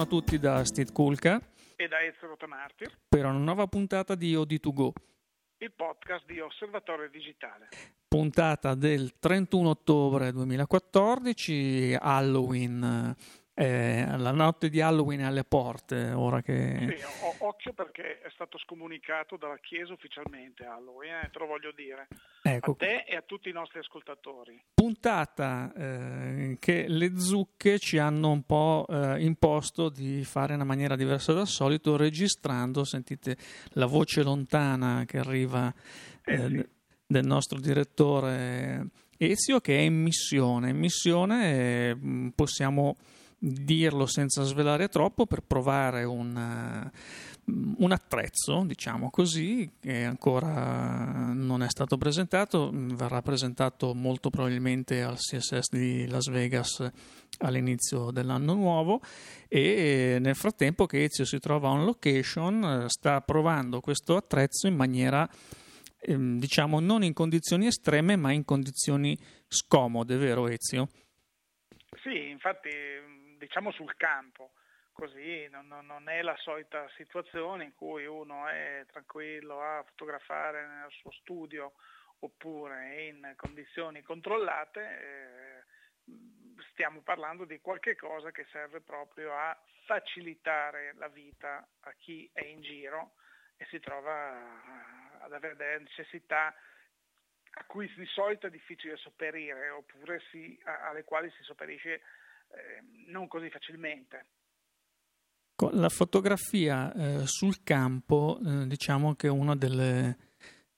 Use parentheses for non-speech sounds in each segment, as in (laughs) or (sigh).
a tutti da Steve Kulka. E da Ezio Rotamartir per una nuova puntata di OD2Go, il podcast di Osservatorio Digitale. Puntata del 31 ottobre 2014, Halloween eh, la notte di Halloween è alle porte, ora che... Sì, occhio perché è stato scomunicato dalla Chiesa ufficialmente Halloween, eh, te lo voglio dire. Ecco. A te e a tutti i nostri ascoltatori. Puntata eh, che le zucche ci hanno un po' eh, imposto di fare in una maniera diversa dal solito, registrando, sentite la voce lontana che arriva eh, eh, sì. del nostro direttore Ezio che è in missione. In missione possiamo dirlo senza svelare troppo per provare un, eh, un, attrezzo, diciamo così, che ancora non è stato presentato, verrà presentato molto probabilmente al CSS di Las Vegas all'inizio dell'anno nuovo e nel frattempo che Ezio si trova on location sta provando questo attrezzo in maniera ehm, diciamo non in condizioni estreme ma in condizioni scomode, vero Ezio? Sì, infatti diciamo sul campo, così non, non, è la solita situazione in cui uno è tranquillo a fotografare nel suo studio oppure in condizioni controllate, eh, stiamo parlando di qualche cosa che serve proprio a facilitare la vita a chi è in giro e si trova ad avere delle necessità a cui di solito è difficile sopperire oppure si, alle quali si sopperisce non così facilmente. La fotografia eh, sul campo eh, diciamo che è una delle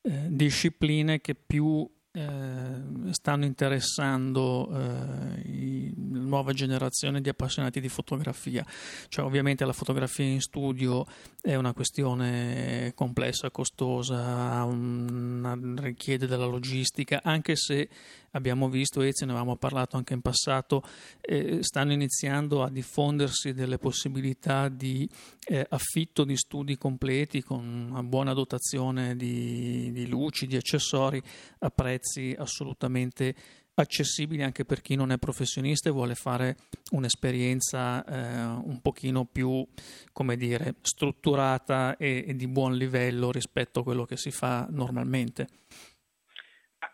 eh, discipline che più eh, stanno interessando eh, la nuova generazione di appassionati di fotografia. Cioè, ovviamente la fotografia in studio è una questione complessa, costosa, una, richiede della logistica, anche se abbiamo visto, e ce ne avevamo parlato anche in passato, eh, stanno iniziando a diffondersi delle possibilità di eh, affitto di studi completi con una buona dotazione di, di luci, di accessori a prezzi assolutamente accessibili anche per chi non è professionista e vuole fare un'esperienza eh, un pochino più, come dire, strutturata e, e, di buon livello rispetto a quello che si fa normalmente.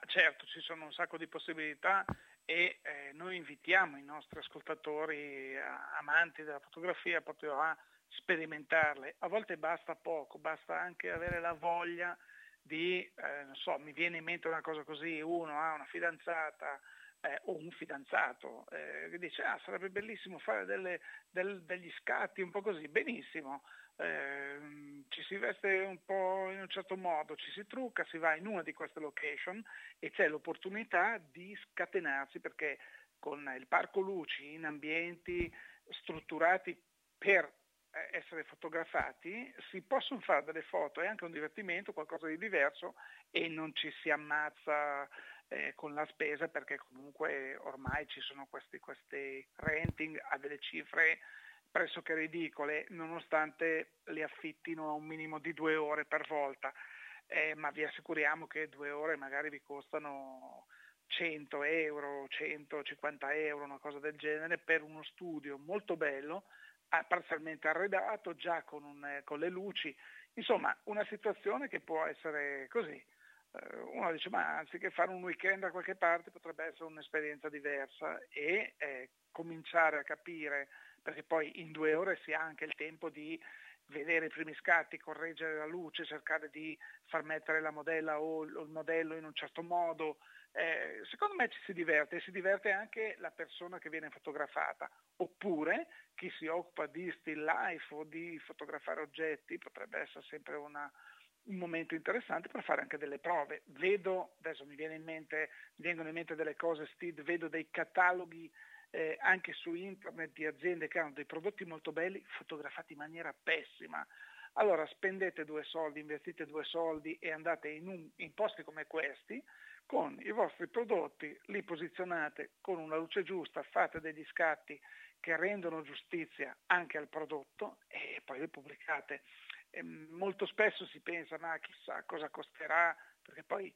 Certo, ci sono un sacco di possibilità e eh, noi invitiamo i nostri ascoltatori amanti della fotografia proprio a sperimentarle. A volte basta poco, basta anche avere la voglia di, eh, non so, mi viene in mente una cosa così, uno ha una fidanzata eh, o un fidanzato eh, che dice ah sarebbe bellissimo fare delle, del, degli scatti un po' così, benissimo, eh, ci si veste un po' in un certo modo, ci si trucca, si va in una di queste location e c'è l'opportunità di scatenarsi perché con il parco luci in ambienti strutturati per eh, essere fotografati, si possono fare delle foto, è anche un divertimento, qualcosa di diverso e non ci si ammazza eh, con la spesa perché comunque ormai ci sono questi, questi renting a delle cifre pressoché ridicole, nonostante li affittino a un minimo di due ore per volta, eh, ma vi assicuriamo che due ore magari vi costano 100 euro, 150 euro, una cosa del genere, per uno studio molto bello parzialmente arredato, già con, un, eh, con, le luci, insomma una situazione che può essere così. Eh, uno dice ma anziché fare un weekend da qualche parte potrebbe essere un'esperienza diversa. E eh, cominciare a capire, perché poi in due ore si ha anche il tempo di vedere i primi scatti, correggere la luce, cercare di far mettere la modella o il modello in un certo modo, eh, secondo me ci si diverte e si diverte anche la persona che viene fotografata, oppure chi si occupa di still life o di fotografare oggetti potrebbe essere sempre una, un momento interessante per fare anche delle prove. Vedo, adesso mi, viene in mente, mi vengono in mente delle cose, Steve, vedo dei cataloghi eh, anche su internet di aziende che hanno dei prodotti molto belli fotografati in maniera pessima. Allora spendete due soldi, investite due soldi e andate in, un, in posti come questi con i vostri prodotti, li posizionate con una luce giusta, fate degli scatti che rendono giustizia anche al prodotto e poi li pubblicate. E molto spesso si pensa ma chissà cosa costerà, perché poi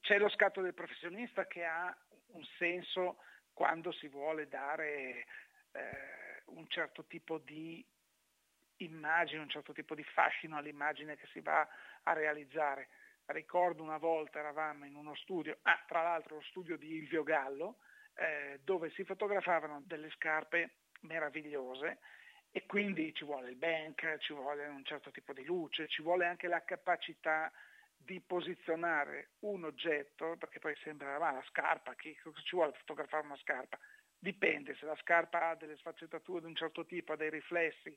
c'è lo scatto del professionista che ha un senso quando si vuole dare eh, un certo tipo di immagine, un certo tipo di fascino all'immagine che si va a realizzare. Ricordo una volta eravamo in uno studio, ah, tra l'altro lo studio di Ilvio Gallo, eh, dove si fotografavano delle scarpe meravigliose e quindi ci vuole il bank, ci vuole un certo tipo di luce, ci vuole anche la capacità di posizionare un oggetto, perché poi sembra ma la scarpa, chi ci vuole fotografare una scarpa? Dipende, se la scarpa ha delle sfaccettature di un certo tipo, ha dei riflessi,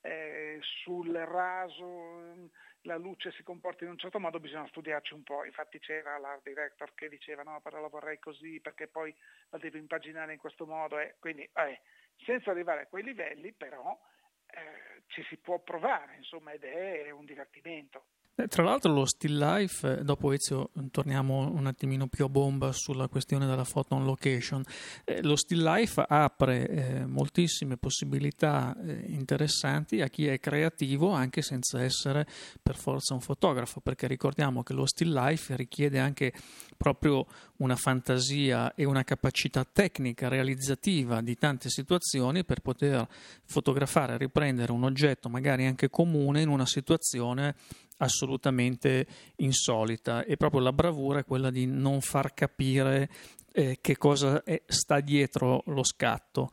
eh, sul raso la luce si comporta in un certo modo, bisogna studiarci un po'. Infatti c'era l'art director che diceva no, però la vorrei così perché poi la devo impaginare in questo modo. Eh. Quindi eh, senza arrivare a quei livelli però eh, ci si può provare, insomma, ed è un divertimento. Eh, tra l'altro lo still life, eh, dopo Ezio torniamo un attimino più a bomba sulla questione della photo on location, eh, lo still life apre eh, moltissime possibilità eh, interessanti a chi è creativo anche senza essere per forza un fotografo, perché ricordiamo che lo still life richiede anche proprio una fantasia e una capacità tecnica realizzativa di tante situazioni per poter fotografare e riprendere un oggetto magari anche comune in una situazione assolutamente insolita e proprio la bravura è quella di non far capire eh, che cosa è, sta dietro lo scatto.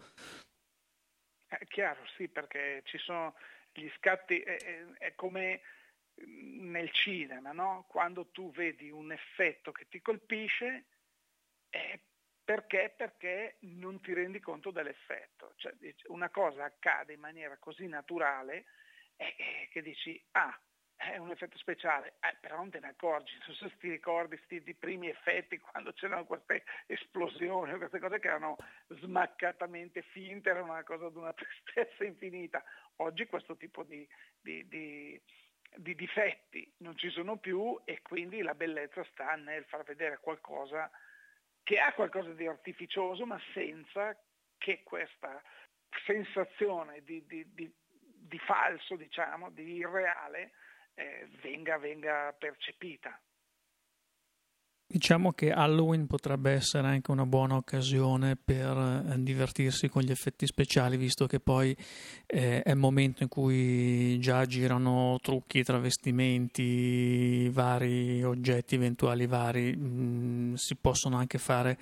È chiaro, sì, perché ci sono gli scatti, è, è come nel cinema, no? quando tu vedi un effetto che ti colpisce, è perché? Perché non ti rendi conto dell'effetto. Cioè, una cosa accade in maniera così naturale eh, che dici, ah, è un effetto speciale, eh, però non te ne accorgi, non so se ti ricordi questi primi effetti quando c'erano queste esplosioni, queste cose che erano smaccatamente finte, era una cosa di una (laughs) tristezza infinita. Oggi questo tipo di, di, di, di difetti non ci sono più e quindi la bellezza sta nel far vedere qualcosa che ha qualcosa di artificioso ma senza che questa sensazione di, di, di, di falso, diciamo, di irreale, eh, venga, venga percepita. Diciamo che Halloween potrebbe essere anche una buona occasione per eh, divertirsi con gli effetti speciali, visto che poi eh, è il momento in cui già girano trucchi, travestimenti, vari oggetti eventuali vari, mm, si possono anche fare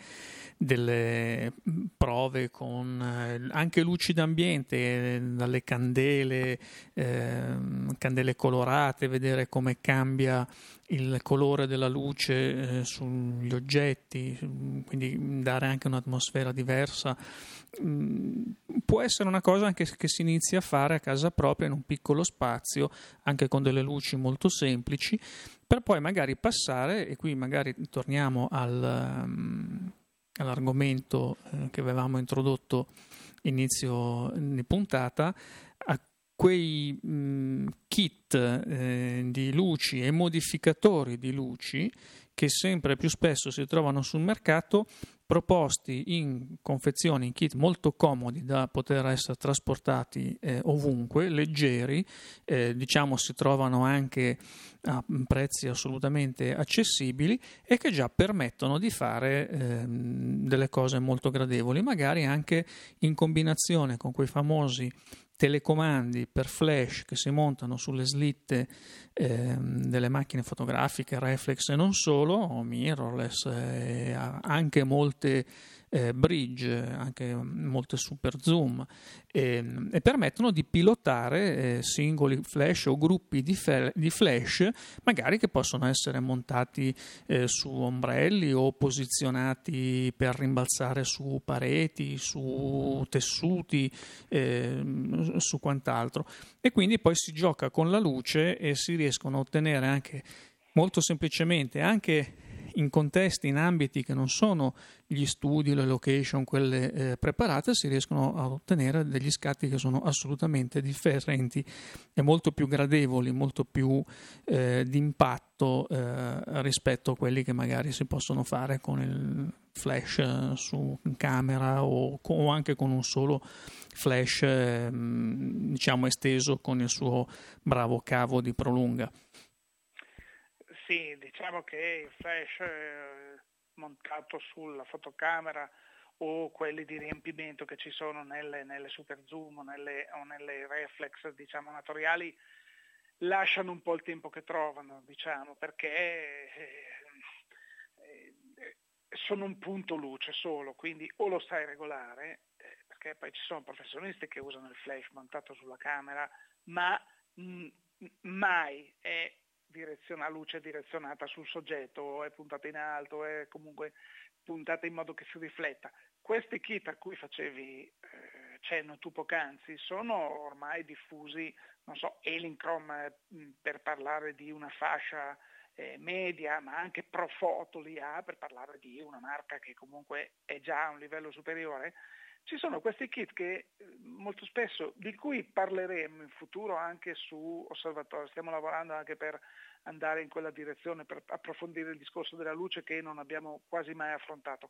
delle mm, prove con eh, anche luci d'ambiente, dalle candele, eh, candele colorate, vedere come cambia il colore della luce eh, sugli oggetti, quindi dare anche un'atmosfera diversa. Mm, può essere una cosa anche che si inizia a fare a casa propria in un piccolo spazio, anche con delle luci molto semplici, per poi magari passare, e qui magari torniamo al, um, all'argomento eh, che avevamo introdotto inizio di puntata, a quei mh, kit eh, di luci e modificatori di luci che sempre più spesso si trovano sul mercato proposti in confezioni, in kit molto comodi da poter essere trasportati eh, ovunque, leggeri, eh, diciamo si trovano anche a prezzi assolutamente accessibili e che già permettono di fare eh, delle cose molto gradevoli, magari anche in combinazione con quei famosi telecomandi per flash che si montano sulle slitte eh, delle macchine fotografiche, reflex e non solo, mirrorless, eh, anche molte eh, bridge, anche molte super zoom, e, e permettono di pilotare eh, singoli flash o gruppi di, fe- di, flash, magari che possono essere montati eh, su ombrelli o posizionati per rimbalzare su pareti, su tessuti, ehm, su quant'altro. E quindi poi si gioca con la luce e si riescono a ottenere anche molto semplicemente anche in contesti, in ambiti che non sono gli studi, le location, quelle eh, preparate, si riescono a ottenere degli scatti che sono assolutamente differenti e molto più gradevoli, molto più eh, d'impatto eh, rispetto a quelli che magari si possono fare con il flash eh, su camera o, o, anche con un solo flash ehm, diciamo esteso con il suo bravo cavo di prolunga. Sì, diciamo che il flash eh, montato sulla fotocamera o quelli di riempimento che ci sono nelle, nelle super zoom o nelle, o nelle reflex diciamo, amatoriali lasciano un po' il tempo che trovano, diciamo, perché eh, eh, sono un punto luce solo, quindi o lo sai regolare, eh, perché poi ci sono professionisti che usano il flash montato sulla camera, ma mh, mai è direziona, luce direzionata sul soggetto, è puntata in alto, è comunque puntata in modo che si rifletta. Questi kit a cui facevi eh, cenno tu poc'anzi sono ormai diffusi, non so, Elincrom eh, per parlare di una fascia eh, media, ma anche Profoto li ha per parlare di una marca che comunque è già a un livello superiore. Ci sono questi kit che eh, molto spesso, di cui parleremo in futuro anche su Osservatorio, stiamo lavorando anche per andare in quella direzione, per approfondire il discorso della luce che non abbiamo quasi mai affrontato,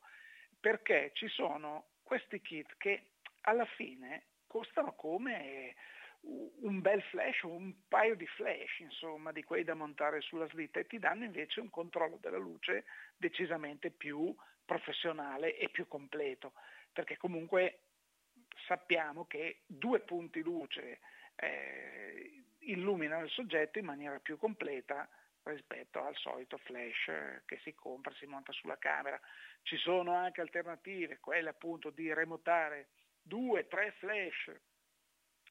perché ci sono questi kit che alla fine costano come un bel flash o un paio di flash, insomma, di quei da montare sulla slitta e ti danno invece un controllo della luce decisamente più professionale e più completo perché comunque sappiamo che due punti luce eh, illuminano il soggetto in maniera più completa rispetto al solito flash che si compra, si monta sulla camera. Ci sono anche alternative, quelle appunto di remotare due, tre flash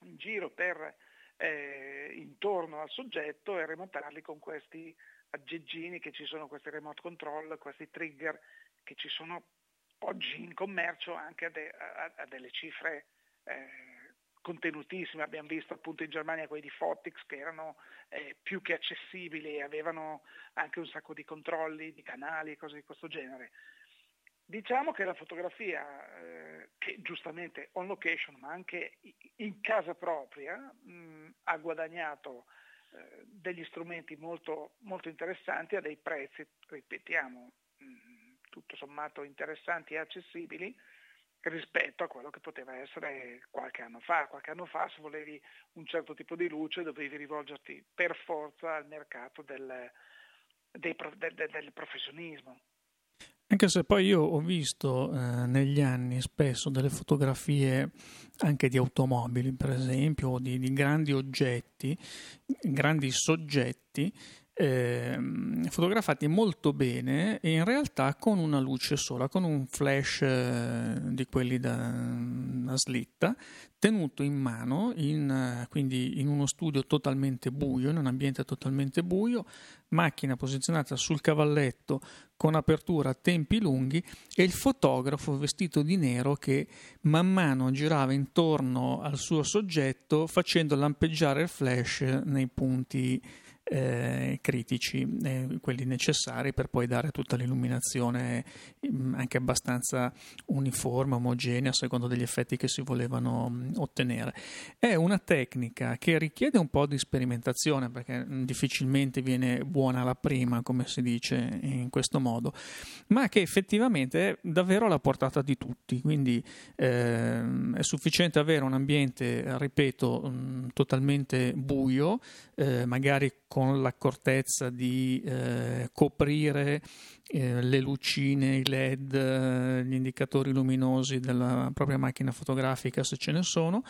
in giro per, eh, intorno al soggetto e remontarli con questi aggeggini che ci sono, questi remote control, questi trigger che ci sono oggi in commercio anche a, de, a, a delle cifre eh, contenutissime. Abbiamo visto appunto in Germania quelli di Fotix che erano eh, più che accessibili e avevano anche un sacco di controlli, di canali e cose di questo genere. Diciamo che la fotografia, eh, che giustamente on location, ma anche in casa propria, mh, ha guadagnato eh, degli strumenti molto, molto interessanti a dei prezzi, ripetiamo, mh, tutto sommato interessanti e accessibili rispetto a quello che poteva essere qualche anno fa. Qualche anno fa se volevi un certo tipo di luce dovevi rivolgerti per forza al mercato del, del, del, del professionismo. Anche se poi io ho visto eh, negli anni spesso delle fotografie anche di automobili, per esempio, o di, di grandi oggetti, grandi soggetti eh, fotografati molto bene e in realtà con una luce sola, con un flash eh, di quelli da, da, slitta, tenuto in mano, in, quindi in uno studio totalmente buio, in un ambiente totalmente buio, macchina posizionata sul cavalletto con apertura a tempi lunghi e il fotografo vestito di nero che man mano girava intorno al suo soggetto facendo lampeggiare il flash nei punti eh, critici, eh, quelli necessari per poi dare tutta l'illuminazione mh, mm, anche abbastanza uniforme, omogenea, secondo degli effetti che si volevano mh, mm, ottenere. È una tecnica che richiede un po' di sperimentazione perché mh, mm, difficilmente viene buona la prima, come si dice in questo modo, ma che effettivamente è davvero alla portata di tutti, quindi eh, è sufficiente avere un ambiente, ripeto, totalmente buio, eh, magari con l'accortezza di eh, coprire eh, le lucine, i LED, eh, gli indicatori luminosi della propria macchina fotografica se ce ne sono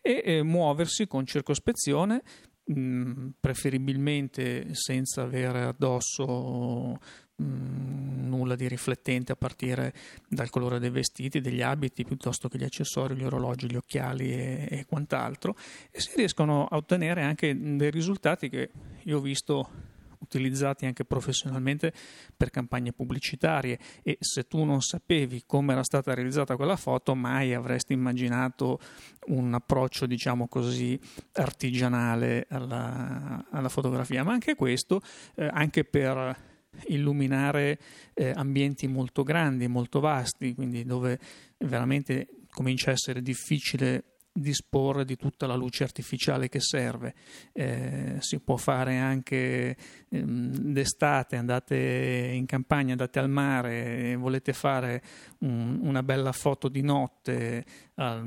e eh, muoversi con circospezione mh, preferibilmente senza avere addosso Mm, nulla di riflettente a partire dal colore dei vestiti, degli abiti, piuttosto che gli accessori, gli orologi, gli occhiali e, e quant'altro, e si riescono a ottenere anche dei risultati che io ho visto utilizzati anche professionalmente per campagne pubblicitarie. E se tu non sapevi come era stata realizzata quella foto mai avresti immaginato un approccio diciamo così artigianale alla, alla fotografia. Ma anche questo eh, anche per illuminare eh, ambienti molto grandi, molto vasti, quindi dove veramente comincia a essere difficile disporre di tutta la luce artificiale che serve. Eh, si può fare anche ehm, d'estate, andate in campagna, andate al mare, volete fare un, una bella foto di notte al,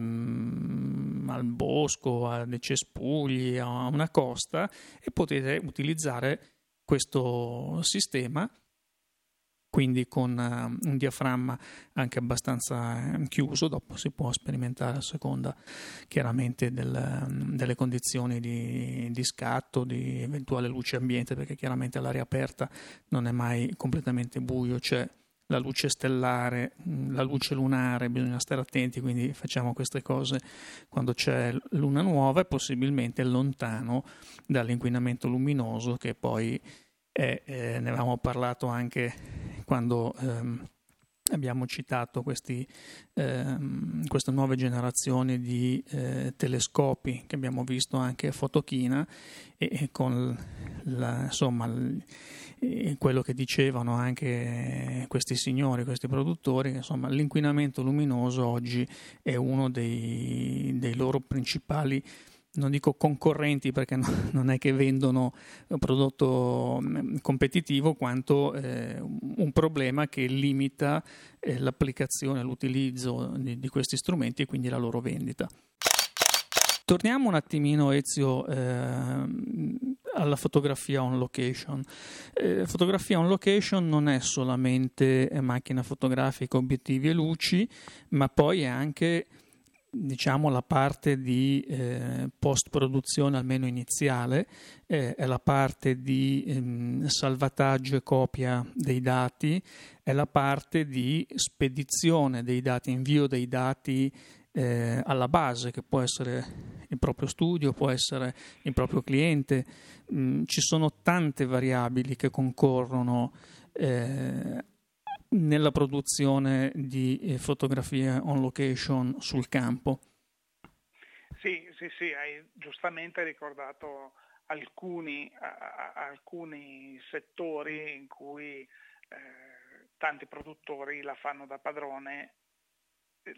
al bosco, a dei cespugli, a una costa e potete utilizzare questo sistema quindi con uh, un diaframma anche abbastanza eh, chiuso, dopo si può sperimentare a seconda chiaramente del, delle condizioni di, di, scatto, di eventuale luce ambiente, perché chiaramente all'aria aperta non è mai completamente buio, c'è la luce stellare, mm, la luce lunare, bisogna stare attenti, quindi facciamo queste cose quando c'è luna nuova e possibilmente lontano dall'inquinamento luminoso che poi è, eh, ne avevamo parlato anche quando ehm, abbiamo citato questi, ehm, queste nuove generazioni di eh, telescopi che abbiamo visto anche a Fotochina e, e con la, insomma, l, quello che dicevano anche questi signori, questi produttori, insomma, l'inquinamento luminoso oggi è uno dei, dei loro principali non dico concorrenti perché no, (laughs) non è che vendono un prodotto mm, competitivo quanto eh, un problema che limita eh, l'applicazione, l'utilizzo di, di, questi strumenti e quindi la loro vendita. Torniamo un attimino Ezio eh, alla fotografia on location. Eh, fotografia on location non è solamente macchina fotografica, obiettivi e luci, ma poi è anche diciamo la parte di eh, post produzione almeno iniziale eh, è la parte di ehm, salvataggio e copia dei dati è la parte di spedizione dei dati invio dei dati eh, alla base che può essere il proprio studio può essere il proprio cliente mm, ci sono tante variabili che concorrono eh, nella produzione di eh, fotografie on location sul campo. Sì, sì, sì, hai giustamente ricordato alcuni, a, alcuni settori in cui eh, tanti produttori la fanno da padrone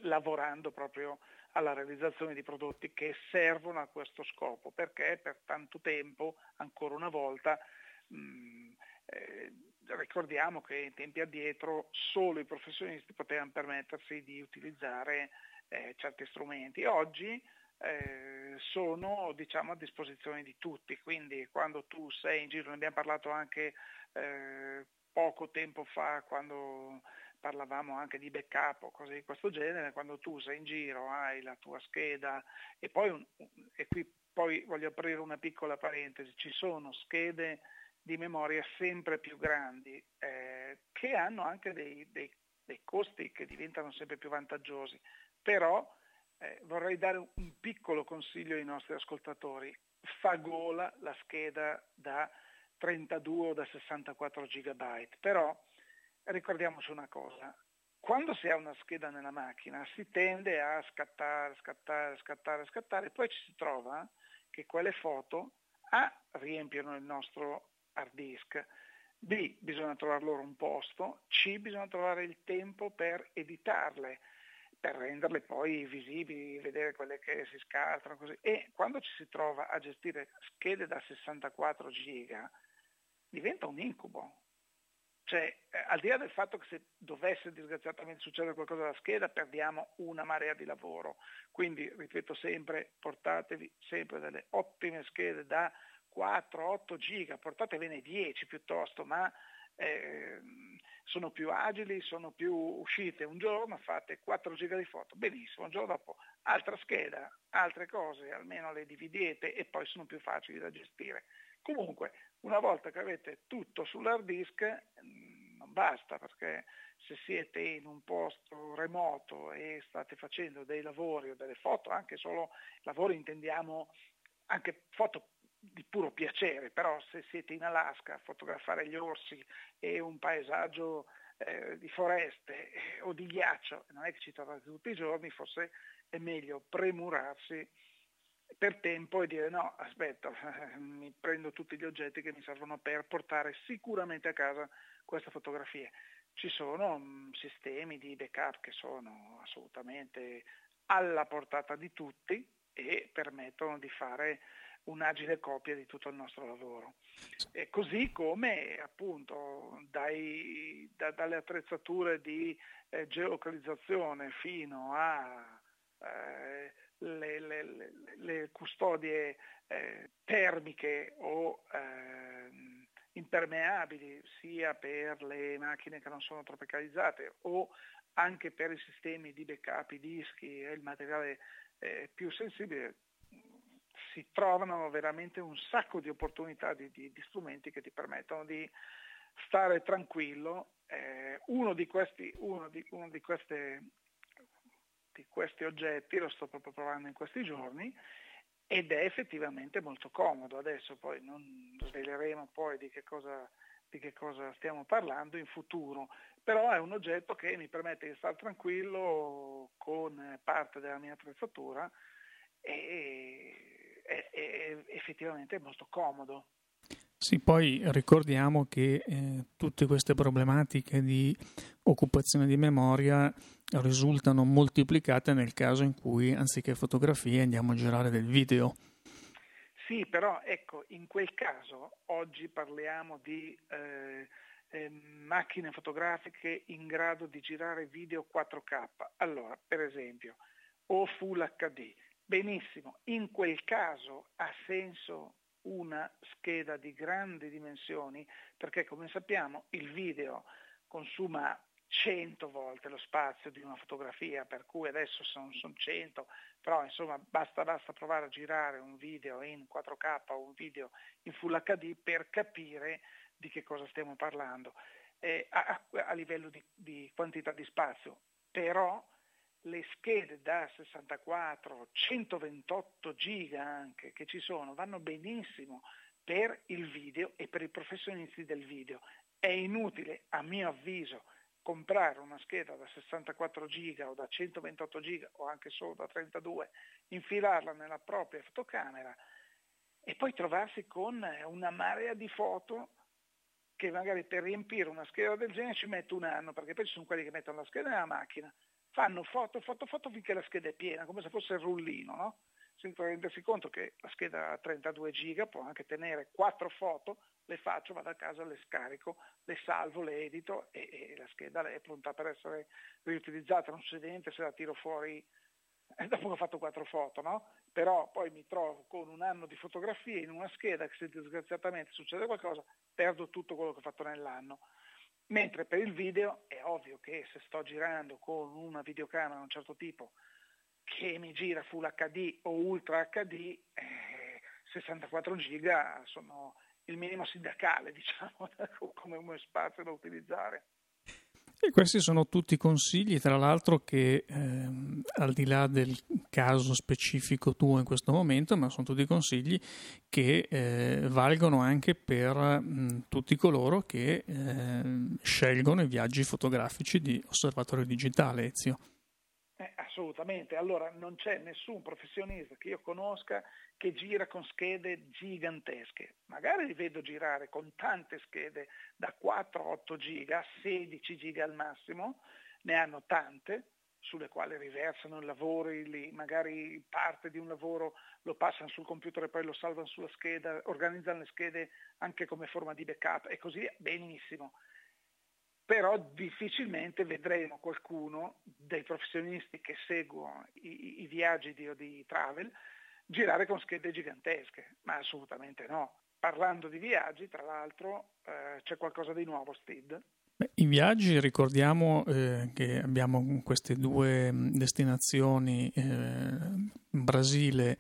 lavorando proprio alla realizzazione di prodotti che servono a questo scopo, perché per tanto tempo, ancora una volta, mh, eh, ricordiamo che in tempi addietro solo i professionisti potevano permettersi di utilizzare eh, certi strumenti. Oggi eh, sono diciamo, a disposizione di tutti, quindi quando tu sei in giro, ne abbiamo parlato anche eh, poco tempo fa quando parlavamo anche di backup o cose di questo genere, quando tu sei in giro, hai la tua scheda e poi, un, e qui poi voglio aprire una piccola parentesi, ci sono schede di memoria sempre più grandi eh, che hanno anche dei, dei, dei, costi che diventano sempre più vantaggiosi. Però eh, vorrei dare un piccolo consiglio ai nostri ascoltatori. Fa gola la scheda da 32 o da 64 GB, però ricordiamoci una cosa, quando si ha una scheda nella macchina si tende a scattare, scattare, scattare, scattare, poi ci si trova che quelle foto A riempiono il nostro hard disk. B, bisogna trovare loro un posto, C, bisogna trovare il tempo per editarle, per renderle poi visibili, vedere quelle che si scaltrano così. E quando ci si trova a gestire schede da 64 giga, diventa un incubo. Cioè, eh, al di là del fatto che se dovesse disgraziatamente succedere qualcosa alla scheda, perdiamo una marea di lavoro. Quindi, ripeto sempre, portatevi sempre delle ottime schede da 4, 8 giga, portatevene 10 piuttosto, ma eh, sono più agili, sono più uscite. Un giorno fate 4 giga di foto, benissimo, un giorno dopo altra scheda, altre cose, almeno le dividete e poi sono più facili da gestire. Comunque, una volta che avete tutto sull'hard disk, non basta perché se siete in un posto remoto e state facendo dei lavori o delle foto, anche solo lavori intendiamo anche foto di puro piacere, però se siete in Alaska a fotografare gli orsi e un paesaggio eh, di foreste eh, o di ghiaccio, non è che ci trovate tutti i giorni, forse è meglio premurarsi per tempo e dire no, aspetta, (laughs) mi prendo tutti gli oggetti che mi servono per portare sicuramente a casa queste fotografie. Ci sono mm, sistemi di backup che sono assolutamente alla portata di tutti e permettono di fare un'agile copia di tutto il nostro lavoro. E così come appunto dai, da, dalle attrezzature di eh, geolocalizzazione fino a eh, le, le, le, custodie eh, termiche o ehm, impermeabili sia per le macchine che non sono tropicalizzate o anche per i sistemi di backup, i dischi e il materiale eh, più sensibile, si trovano veramente un sacco di opportunità di, di, di strumenti che ti permettono di stare tranquillo. Eh, uno, di questi, uno, di, uno di, queste, di questi oggetti lo sto proprio provando in questi giorni ed è effettivamente molto comodo. Adesso poi non sveleremo poi di che cosa, di che cosa stiamo parlando in futuro, però è un oggetto che mi permette di stare tranquillo con parte della mia attrezzatura e è, è effettivamente molto comodo. Sì, poi ricordiamo che eh, tutte queste problematiche di occupazione di memoria risultano moltiplicate nel caso in cui anziché fotografie andiamo a girare del video. Sì, però ecco, in quel caso oggi parliamo di eh, eh, macchine fotografiche in grado di girare video 4K. Allora, per esempio, o Full HD. Benissimo, in quel caso ha senso una scheda di grandi dimensioni perché come sappiamo il video consuma 100 volte lo spazio di una fotografia, per cui adesso sono, sono 100, però insomma basta, basta, provare a girare un video in 4K o un video in Full HD per capire di che cosa stiamo parlando eh, a, a, livello di, di quantità di spazio. Però le schede da 64, 128 giga anche che ci sono vanno benissimo per il video e per i professionisti del video. È inutile, a mio avviso, comprare una scheda da 64 giga o da 128 giga o anche solo da 32, infilarla nella propria fotocamera e poi trovarsi con una marea di foto che magari per riempire una scheda del genere ci mette un anno, perché poi ci sono quelli che mettono la scheda nella macchina, fanno foto, foto, foto finché la scheda è piena, come se fosse il rullino, no? senza rendersi conto che la scheda a 32 giga può anche tenere quattro foto, le faccio, vado a casa, le scarico, le salvo, le edito e, e la scheda è pronta per essere riutilizzata, non succede niente se la tiro fuori eh, dopo che ho fatto quattro foto, no? Però poi mi trovo con un anno di fotografie in una scheda che se disgraziatamente succede qualcosa perdo tutto quello che ho fatto nell'anno. Mentre per il video è ovvio che se sto girando con una videocamera di un certo tipo che mi gira Full HD o Ultra HD, eh, 64 giga sono il minimo sindacale, (laughs) diciamo, come spazio da utilizzare. E questi sono tutti consigli, tra l'altro, che ehm, al di là del caso specifico tuo in questo momento, ma sono tutti consigli che eh, valgono anche per mh, tutti coloro che eh, scelgono i viaggi fotografici di osservatorio digitale, Ezio. Eh, assolutamente, allora non c'è nessun professionista che io conosca che gira con schede gigantesche. Magari li vedo girare con tante schede da 4 8 giga, 16 giga al massimo, ne hanno tante sulle quali riversano i lavori, magari parte di un lavoro lo passano sul computer e poi lo salvano sulla scheda, organizzano le schede anche come forma di backup e così benissimo però difficilmente vedremo qualcuno dei professionisti che seguono i, i viaggi di, di travel girare con schede gigantesche, ma assolutamente no. Parlando di viaggi, tra l'altro, eh, c'è qualcosa di nuovo, Steed? I viaggi ricordiamo eh, che abbiamo queste due destinazioni, eh, Brasile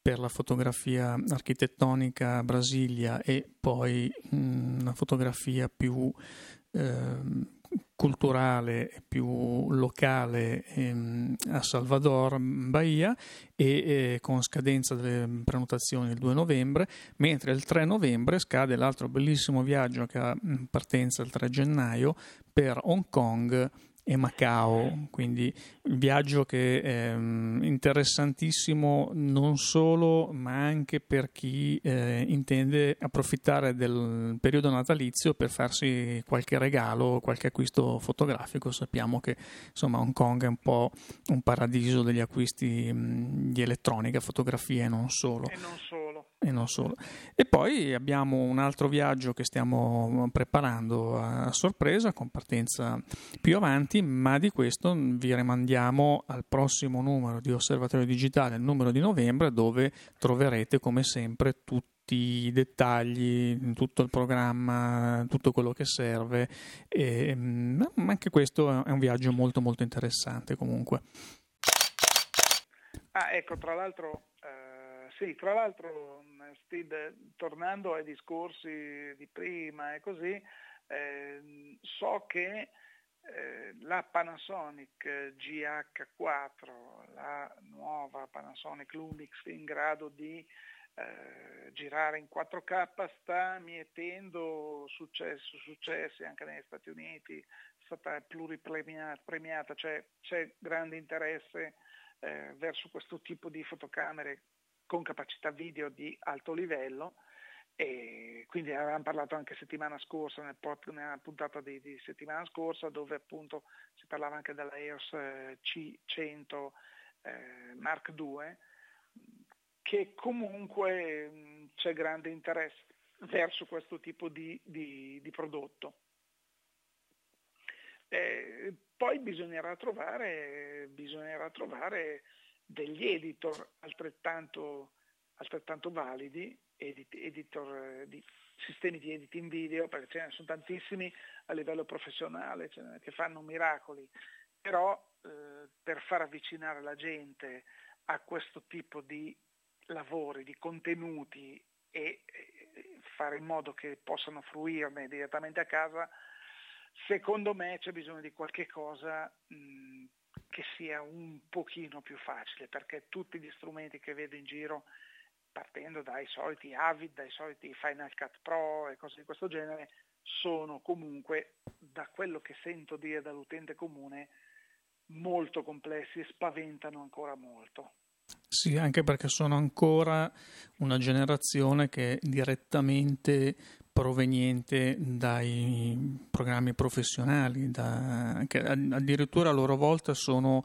per la fotografia architettonica Brasilia e poi mh, una fotografia più Ehm, culturale più locale ehm, a Salvador, Bahia e eh, con scadenza delle prenotazioni il 2 novembre, mentre il 3 novembre scade l'altro bellissimo viaggio che ha partenza il 3 gennaio per Hong Kong e Macao, quindi il viaggio che è mm, interessantissimo non solo ma anche per chi eh, intende approfittare del periodo natalizio per farsi qualche regalo, qualche acquisto fotografico. Sappiamo che insomma Hong Kong è un po' un paradiso degli acquisti mh, di elettronica, fotografie e non solo. E non solo e non solo. E poi abbiamo un altro viaggio che stiamo preparando a sorpresa con partenza più avanti, ma di questo vi rimandiamo al prossimo numero di Osservatorio Digitale, il numero di novembre, dove troverete come sempre tutti tutti i dettagli, tutto il programma, tutto quello che serve. E, mm, ma anche questo è un viaggio molto molto interessante comunque. Ah, ecco, tra l'altro, eh, sì, tra l'altro, Steve, tornando ai discorsi di prima e così, eh, so che eh, la Panasonic GH4, la nuova Panasonic Lumix in grado di eh, girare in 4K sta mietendo successo, successi anche negli Stati Uniti, è stata pluripremiata, cioè c'è grande interesse eh, verso questo tipo di fotocamere con capacità video di alto livello e quindi avevamo parlato anche settimana scorsa, nel pod, nella puntata di, di, settimana scorsa, dove appunto si parlava anche della EOS eh, C100 eh, Mark II, che comunque mh, c'è grande interesse verso questo tipo di, di, di prodotto. Eh, poi bisognerà trovare, bisognerà trovare degli editor altrettanto, altrettanto validi edit, editor eh, di sistemi di editing video, perché ce ne sono tantissimi a livello professionale che fanno miracoli, però eh, per far avvicinare la gente a questo tipo di lavori, di contenuti e, fare in modo che possano fruirne direttamente a casa, secondo me c'è bisogno di qualche cosa mh, che sia un pochino più facile, perché tutti gli strumenti che vedo in giro partendo dai soliti Avid, dai soliti Final Cut Pro e cose di questo genere, sono comunque, da quello che sento dire dall'utente comune, molto complessi e spaventano ancora molto. Sì, anche perché sono ancora una generazione che direttamente proveniente dai programmi professionali, da, che addirittura a loro volta sono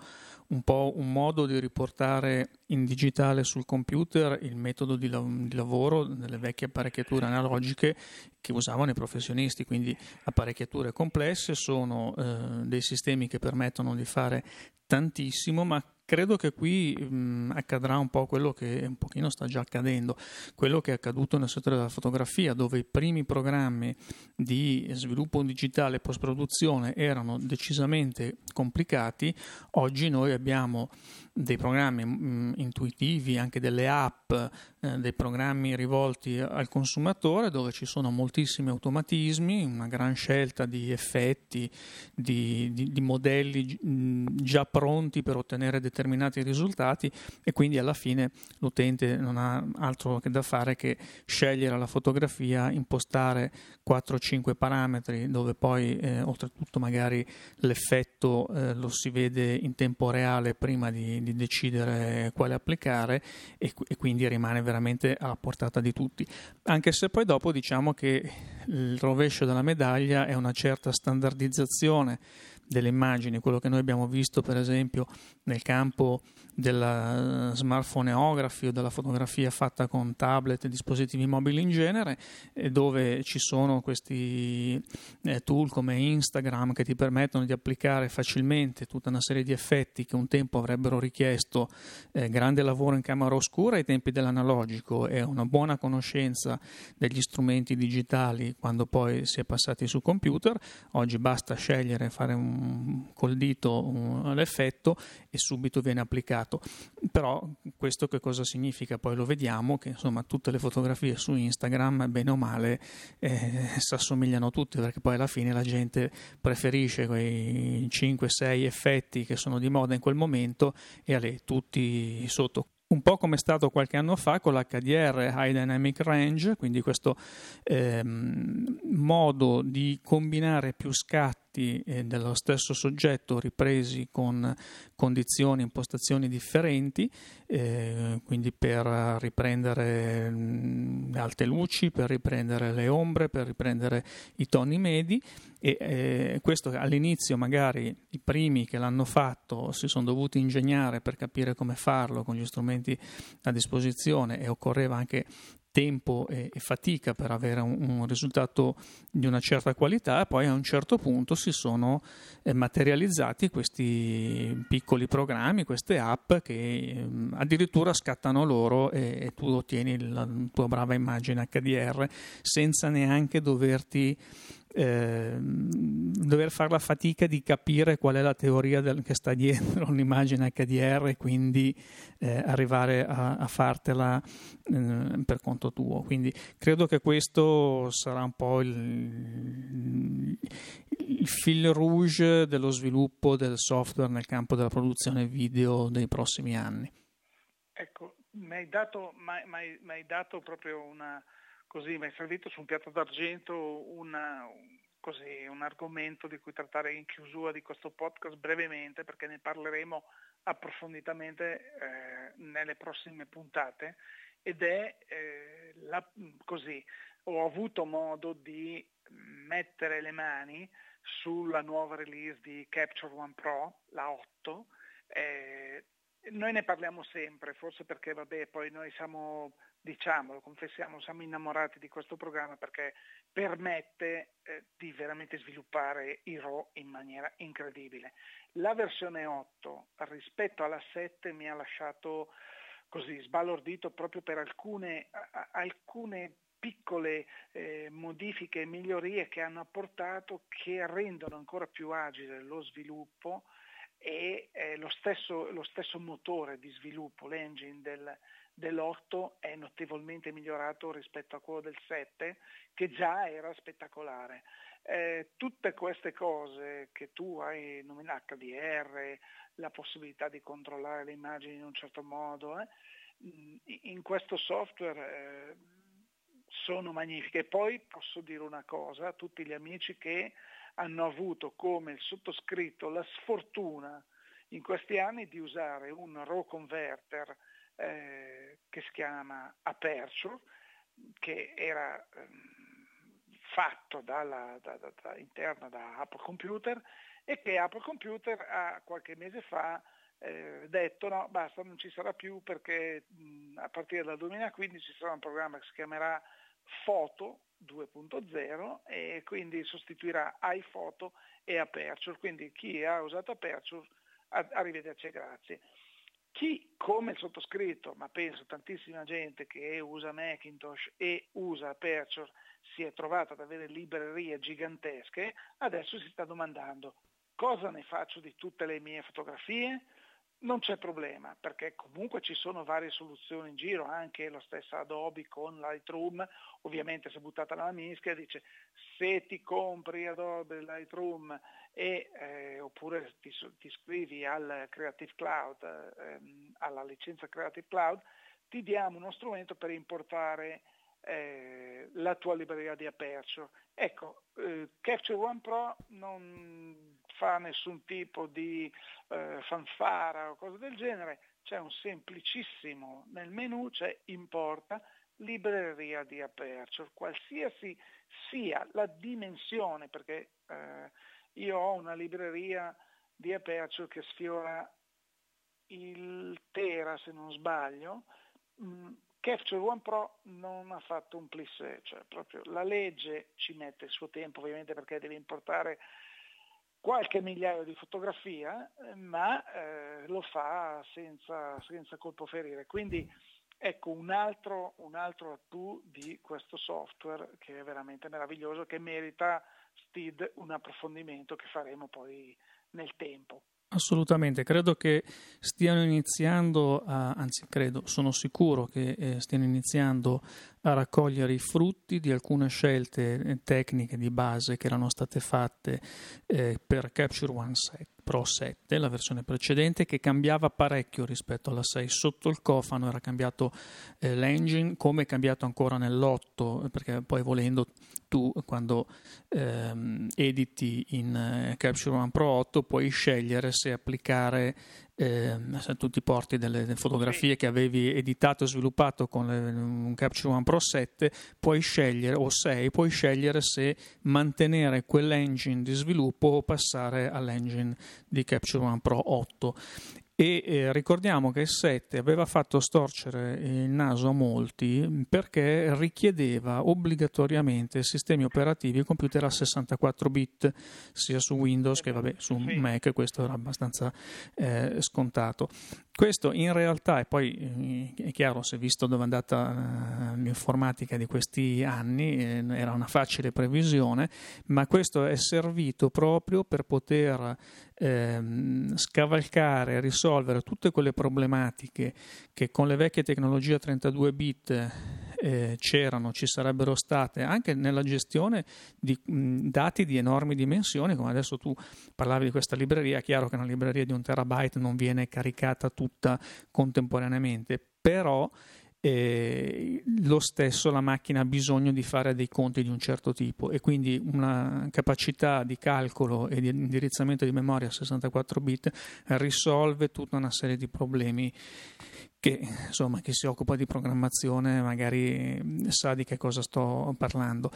un po' un modo di riportare in digitale sul computer il metodo di, lav- di, lavoro delle vecchie apparecchiature analogiche che usavano i professionisti, quindi apparecchiature complesse, sono eh, dei sistemi che permettono di fare tantissimo, ma credo che qui mh, accadrà un po' quello che un pochino sta già accadendo, quello che è accaduto nel settore della fotografia, dove i primi programmi di sviluppo digitale e post-produzione erano decisamente complicati, oggi noi abbiamo dei programmi mh, intuitivi, anche delle app, eh, dei programmi rivolti al consumatore dove ci sono moltissimi automatismi, una gran scelta di effetti, di, di, di modelli mh, già pronti per ottenere determinati risultati e quindi alla fine l'utente non ha altro che da fare che scegliere la fotografia, impostare 4-5 parametri dove poi eh, oltretutto magari l'effetto eh, lo si vede in tempo reale prima di di decidere quale applicare e, e, quindi rimane veramente alla portata di tutti. Anche se poi dopo diciamo che il rovescio della medaglia è una certa standardizzazione delle immagini, quello che noi abbiamo visto per esempio nel campo della smartphoneography o della fotografia fatta con tablet e dispositivi mobili in genere, dove ci sono questi eh, tool come Instagram che ti permettono di applicare facilmente tutta una serie di effetti che un tempo avrebbero richiesto eh, grande lavoro in camera oscura ai tempi dell'analogico e una buona conoscenza degli strumenti digitali quando poi si è passati su computer. Oggi basta scegliere, fare un, col dito un, l'effetto e subito viene applicato. Però questo che cosa significa? Poi lo vediamo che insomma tutte le fotografie su Instagram, bene o male, eh, (laughs) si assomigliano tutte perché poi alla fine la gente preferisce quei 5-6 effetti che sono di moda in quel momento e a lei tutti sotto un po' come è stato qualche anno fa con l'HDR High Dynamic Range, quindi questo ehm, modo di combinare più scatti eh, dello stesso soggetto ripresi con condizioni, impostazioni differenti, eh, quindi per riprendere mh, mm, alte luci, per riprendere le ombre, per riprendere i toni medi e eh, questo all'inizio magari i primi che l'hanno fatto si sono dovuti ingegnare per capire come farlo con gli strumenti a disposizione e occorreva anche tempo e, e fatica per avere un, risultato di una certa qualità, poi a un certo punto si sono eh, materializzati questi piccoli programmi, queste app che eh, addirittura scattano loro e, e tu ottieni la tua brava immagine HDR senza neanche doverti eh, dover fare la fatica di capire qual è la teoria del, che sta dietro (laughs) un'immagine HDR e quindi eh, arrivare a, a fartela eh, per conto tuo. Quindi credo che questo sarà un po' il, il fil rouge dello sviluppo del software nel campo della produzione video dei prossimi anni. Ecco, mi hai dato, dato proprio una così mi è servito su un piatto d'argento una, così, un argomento di cui trattare in chiusura di questo podcast brevemente perché ne parleremo approfonditamente eh, nelle prossime puntate ed è eh, la, così, ho avuto modo di mettere le mani sulla nuova release di Capture One Pro, la 8. Eh, noi ne parliamo sempre, forse perché vabbè, poi noi siamo diciamolo, confessiamo, siamo innamorati di questo programma perché permette eh, di veramente sviluppare i RAW in maniera incredibile. La versione 8 rispetto alla 7 mi ha lasciato così sbalordito proprio per alcune, a, alcune piccole eh, modifiche e migliorie che hanno apportato che rendono ancora più agile lo sviluppo e eh, lo, stesso, lo, stesso, motore di sviluppo, l'engine del, dell'8 è notevolmente migliorato rispetto a quello del 7 che già era spettacolare. Eh, tutte queste cose che tu hai nominato HDR, la possibilità di controllare le immagini in un certo modo, eh, in questo software eh, sono magnifiche. Poi posso dire una cosa a tutti gli amici che hanno avuto come il sottoscritto la sfortuna in questi anni di usare un RAW converter eh, che si chiama Aperture, che era ehm, fatto dalla, da, da, da, interno da Apple Computer e che Apple Computer ha qualche mese fa eh, detto no, basta, non ci sarà più perché mh, a partire dal 2015 ci sarà un programma che si chiamerà Photo 2.0 e quindi sostituirà iPhoto e Aperture. Quindi chi ha usato Aperture, arrivederci e grazie. Chi come il sottoscritto, ma penso tantissima gente che usa Macintosh e usa Aperture, si è trovata ad avere librerie gigantesche, adesso si sta domandando cosa ne faccio di tutte le mie fotografie? Non c'è problema perché comunque ci sono varie soluzioni in giro, anche la stessa Adobe con Lightroom, ovviamente si è buttata nella mischia, dice se ti compri Adobe Lightroom e, eh, oppure ti, ti, iscrivi al Creative Cloud, ehm, alla licenza Creative Cloud, ti diamo uno strumento per importare eh, la tua libreria di Aperture. Ecco, eh, Capture One Pro non fa nessun tipo di eh, fanfara o cose del genere, c'è un semplicissimo nel menu, c'è importa libreria di Aperture, qualsiasi sia la dimensione, perché eh, io ho una libreria di Aperture che sfiora il Tera se non sbaglio, mm, Capture One Pro non ha fatto un plissé, cioè proprio la legge ci mette il suo tempo ovviamente perché deve importare qualche migliaio di fotografie, ma eh, lo fa senza, senza, colpo ferire. Quindi ecco un altro, un altro attu di questo software che è veramente meraviglioso, che merita Steed un approfondimento che faremo poi nel tempo. Assolutamente, credo che stiano iniziando, a, anzi credo, sono sicuro che eh, stiano iniziando a raccogliere i frutti di alcune scelte eh, tecniche di base che erano state fatte eh, per Capture One Set. Pro 7, la versione precedente, che cambiava parecchio rispetto alla 6. Sotto il cofano era cambiato eh, l'engine, come è cambiato ancora nell'8, perché poi volendo tu quando ehm, editi in eh, Capture One Pro 8 puoi scegliere se applicare eh, tu ti porti delle, delle fotografie che avevi editato e sviluppato con le, un Capture One Pro 7, puoi scegliere, o 6, puoi scegliere se mantenere quell'engine di sviluppo o passare all'engine di Capture One Pro 8 e eh, ricordiamo che il 7 aveva fatto storcere il naso a molti perché richiedeva obbligatoriamente sistemi operativi computer a 64 bit sia su Windows che vabbè, su Mac, questo era abbastanza eh, scontato. Questo in realtà, e poi eh, è chiaro, se visto dove è andata eh, l'informatica di questi anni, eh, era una facile previsione, ma questo è servito proprio per poter ehm, scavalcare, risolvere tutte quelle problematiche che con le vecchie tecnologie a 32 bit eh, c'erano, ci sarebbero state anche nella gestione di mh, dati di enormi dimensioni, come adesso tu parlavi di questa libreria, è chiaro che una libreria di un terabyte non viene caricata tutta contemporaneamente, però eh, lo stesso la macchina ha bisogno di fare dei conti di un certo tipo e quindi una capacità di calcolo e di indirizzamento di memoria a 64 bit risolve tutta una serie di problemi che insomma chi si occupa di programmazione magari sa di che cosa sto parlando.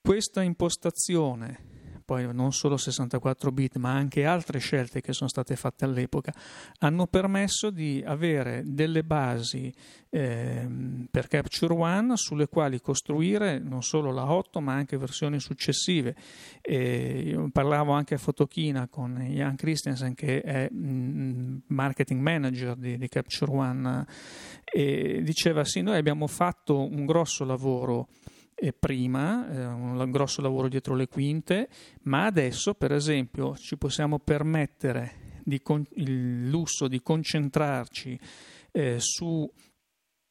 Questa impostazione poi non solo 64 bit, ma anche altre scelte che sono state fatte all'epoca, hanno permesso di avere delle basi eh, per Capture One sulle quali costruire non solo la 8, ma anche versioni successive. Eh, parlavo anche a Fotochina con Jan Christensen, che è mh, marketing manager di, di Capture One, e diceva: Sì, noi abbiamo fatto un grosso lavoro prima, eh, un grosso lavoro dietro le quinte, ma adesso per esempio ci possiamo permettere con- il lusso di concentrarci eh, su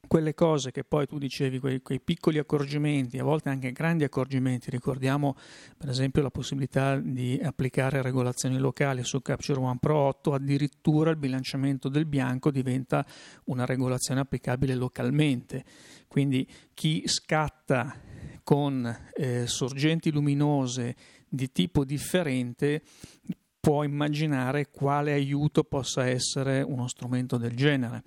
quelle cose che poi tu dicevi, quei, quei, piccoli accorgimenti, a volte anche grandi accorgimenti, ricordiamo per esempio la possibilità di applicare regolazioni locali su Capture One Pro 8, addirittura il bilanciamento del bianco diventa una regolazione applicabile localmente, quindi chi scatta con eh, sorgenti luminose di tipo differente può immaginare quale aiuto possa essere uno strumento del genere.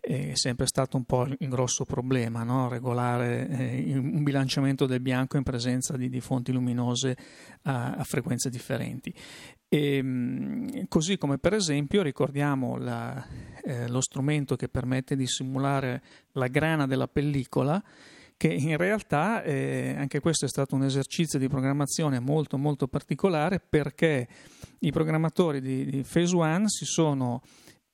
È sempre stato un po' il grosso problema, no? regolare eh, un bilanciamento del bianco in presenza di, di fonti luminose a, a frequenze differenti. E, ehm, così come per esempio ricordiamo la, eh, lo strumento che permette di simulare la grana della pellicola, che in realtà eh, anche questo è stato un esercizio di programmazione molto molto particolare perché i programmatori di, di Phase One si sono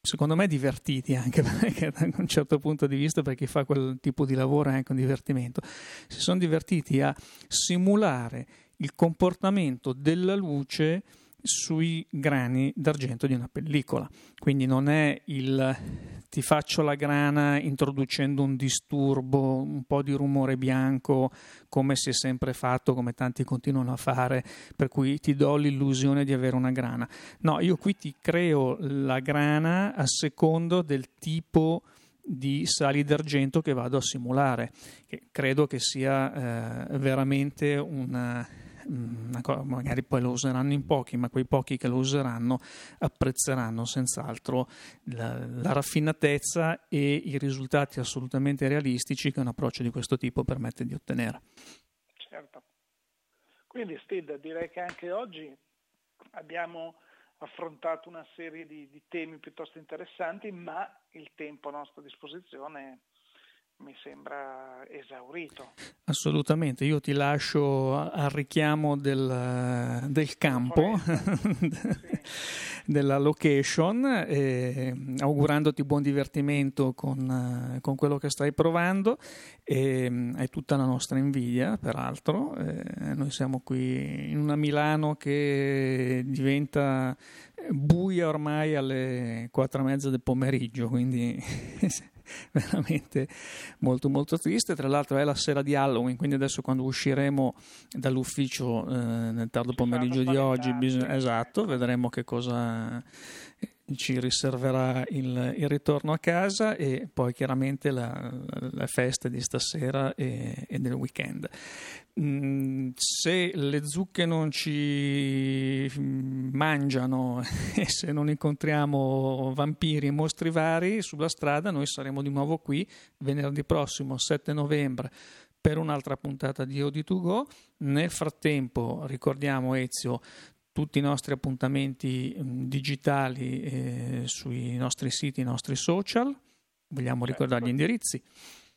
secondo me divertiti anche (laughs) perché, da un certo punto di vista per chi fa quel tipo di lavoro è anche un divertimento si sono divertiti a simulare il comportamento della luce sui grani d'argento di una pellicola. Quindi non è il ti faccio la grana introducendo un disturbo, un po' di rumore bianco, come si è sempre fatto, come tanti continuano a fare, per cui ti do l'illusione di avere una grana. No, io qui ti creo la grana a secondo del tipo di sali d'argento che vado a simulare, che credo che sia eh, veramente una magari poi lo useranno in pochi, ma quei pochi che lo useranno apprezzeranno senz'altro la, la raffinatezza e i risultati assolutamente realistici che un approccio di questo tipo permette di ottenere. Certo. Quindi Steve, direi che anche oggi abbiamo affrontato una serie di, di, temi piuttosto interessanti, ma il tempo a nostra disposizione mi sembra esaurito. Assolutamente, io ti lascio al richiamo del, del campo, (laughs) della location, eh, augurandoti buon divertimento con, con, quello che stai provando e hai tutta la nostra invidia, peraltro. Eh, noi siamo qui in una Milano che diventa buia ormai alle quattro e mezza del pomeriggio, quindi (laughs) (laughs) veramente molto molto triste. Tra l'altro è la sera di Halloween, quindi adesso quando usciremo dall'ufficio eh, nel tardo pomeriggio di oggi, bisogna, esatto, vedremo che cosa ci riserverà il, il, ritorno a casa e poi chiaramente la, la festa di stasera e, e del weekend. Mm, se le zucche non ci mangiano (laughs) e se non incontriamo vampiri e mostri vari sulla strada, noi saremo di nuovo qui venerdì prossimo, 7 novembre, per un'altra puntata di Odi2Go. Nel frattempo, ricordiamo Ezio, tutti i nostri appuntamenti mm, digitali eh, sui nostri siti, i nostri social. Vogliamo certo. ricordare gli indirizzi?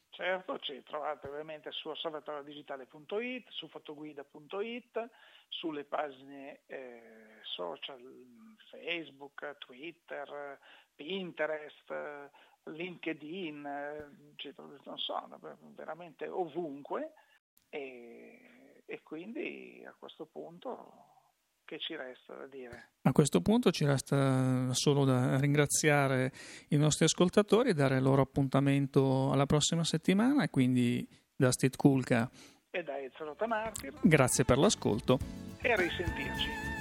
Certo, ci trovate ovviamente su osservatoriodigitale.it, su fotoguida.it, sulle pagine eh, social, Facebook, Twitter, Pinterest, LinkedIn, eh, non so, veramente ovunque e, e quindi a questo punto che ci resta da dire? A questo punto ci resta solo da ringraziare i nostri ascoltatori e dare loro appuntamento alla prossima settimana quindi da Steve Kulka e da Ezio Rotamartir. Grazie per l'ascolto e a risentirci.